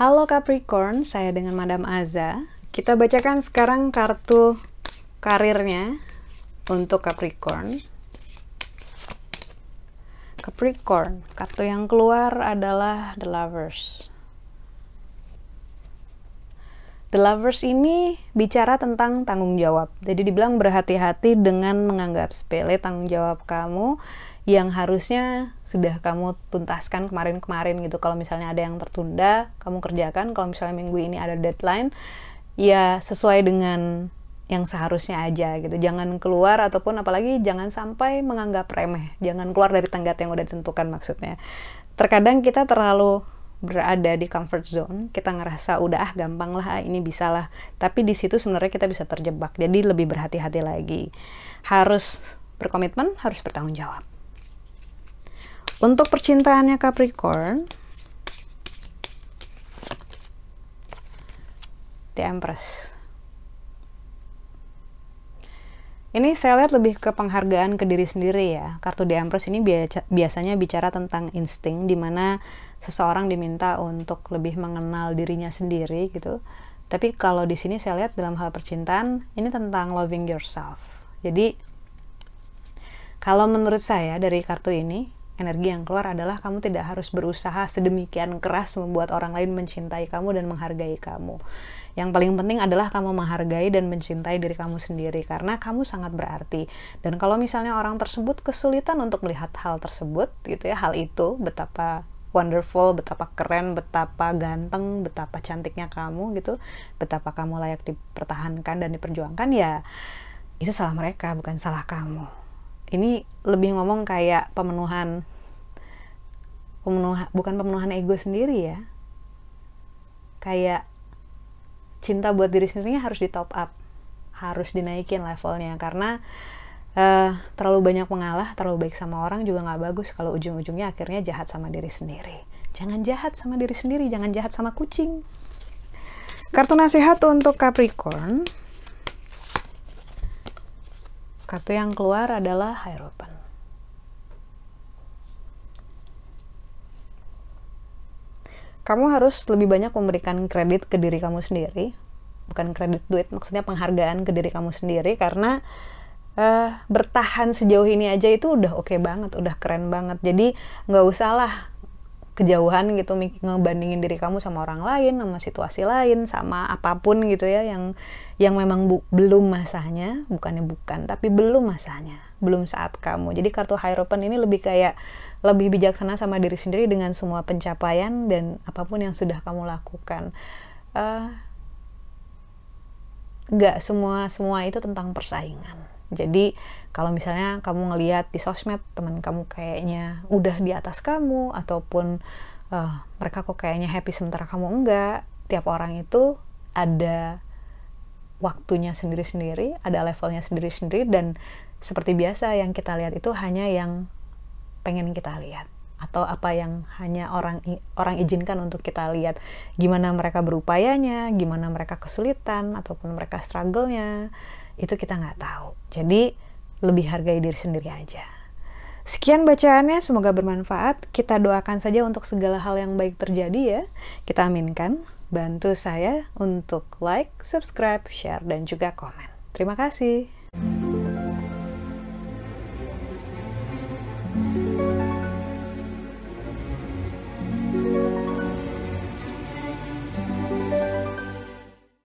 Halo Capricorn, saya dengan Madam Aza. Kita bacakan sekarang kartu karirnya untuk Capricorn. Capricorn, kartu yang keluar adalah The Lovers. The Lovers ini bicara tentang tanggung jawab. Jadi dibilang berhati-hati dengan menganggap sepele tanggung jawab kamu yang harusnya sudah kamu tuntaskan kemarin-kemarin gitu. Kalau misalnya ada yang tertunda, kamu kerjakan. Kalau misalnya minggu ini ada deadline, ya sesuai dengan yang seharusnya aja gitu. Jangan keluar ataupun apalagi jangan sampai menganggap remeh. Jangan keluar dari tenggat yang udah ditentukan maksudnya. Terkadang kita terlalu berada di comfort zone, kita ngerasa udah ah gampang lah, ini bisa lah. Tapi di situ sebenarnya kita bisa terjebak. Jadi lebih berhati-hati lagi. Harus berkomitmen, harus bertanggung jawab. Untuk percintaannya Capricorn, The Empress. Ini saya lihat lebih ke penghargaan ke diri sendiri ya. Kartu The Empress ini biasanya bicara tentang insting, di mana seseorang diminta untuk lebih mengenal dirinya sendiri gitu. Tapi kalau di sini saya lihat dalam hal percintaan, ini tentang loving yourself. Jadi, kalau menurut saya dari kartu ini, energi yang keluar adalah kamu tidak harus berusaha sedemikian keras membuat orang lain mencintai kamu dan menghargai kamu. Yang paling penting adalah kamu menghargai dan mencintai diri kamu sendiri karena kamu sangat berarti. Dan kalau misalnya orang tersebut kesulitan untuk melihat hal tersebut gitu ya, hal itu betapa wonderful, betapa keren, betapa ganteng, betapa cantiknya kamu gitu, betapa kamu layak dipertahankan dan diperjuangkan ya itu salah mereka bukan salah kamu. Ini lebih ngomong kayak pemenuhan pemenuhan bukan pemenuhan ego sendiri ya. Kayak cinta buat diri sendirinya harus di top up harus dinaikin levelnya karena uh, terlalu banyak mengalah terlalu baik sama orang juga nggak bagus kalau ujung-ujungnya akhirnya jahat sama diri sendiri. Jangan jahat sama diri sendiri jangan jahat sama kucing. Kartu nasihat untuk Capricorn. Kartu yang keluar adalah Hierophant. Kamu harus lebih banyak memberikan kredit ke diri kamu sendiri, bukan kredit duit, maksudnya penghargaan ke diri kamu sendiri karena uh, bertahan sejauh ini aja itu udah oke okay banget, udah keren banget. Jadi nggak usah lah kejauhan gitu ngebandingin diri kamu sama orang lain sama situasi lain sama apa pun gitu ya yang yang memang bu, belum masanya bukannya bukan tapi belum masanya belum saat kamu. Jadi kartu Hierophant ini lebih kayak lebih bijaksana sama diri sendiri dengan semua pencapaian dan apa pun yang sudah kamu lakukan. Uh, gak semua semua itu tentang persaingan jadi kalau misalnya kamu ngeliat di sosmed teman kamu kayaknya udah di atas kamu ataupun uh, mereka kok kayaknya happy sementara kamu enggak, tiap orang itu ada waktunya sendiri-sendiri, ada levelnya sendiri-sendiri dan seperti biasa yang kita lihat itu hanya yang pengen kita lihat atau apa yang hanya orang orang izinkan untuk kita lihat gimana mereka berupayanya, gimana mereka kesulitan ataupun mereka struggle-nya itu kita nggak tahu. Jadi lebih hargai diri sendiri aja. Sekian bacaannya, semoga bermanfaat. Kita doakan saja untuk segala hal yang baik terjadi ya. Kita aminkan. Bantu saya untuk like, subscribe, share, dan juga komen. Terima kasih.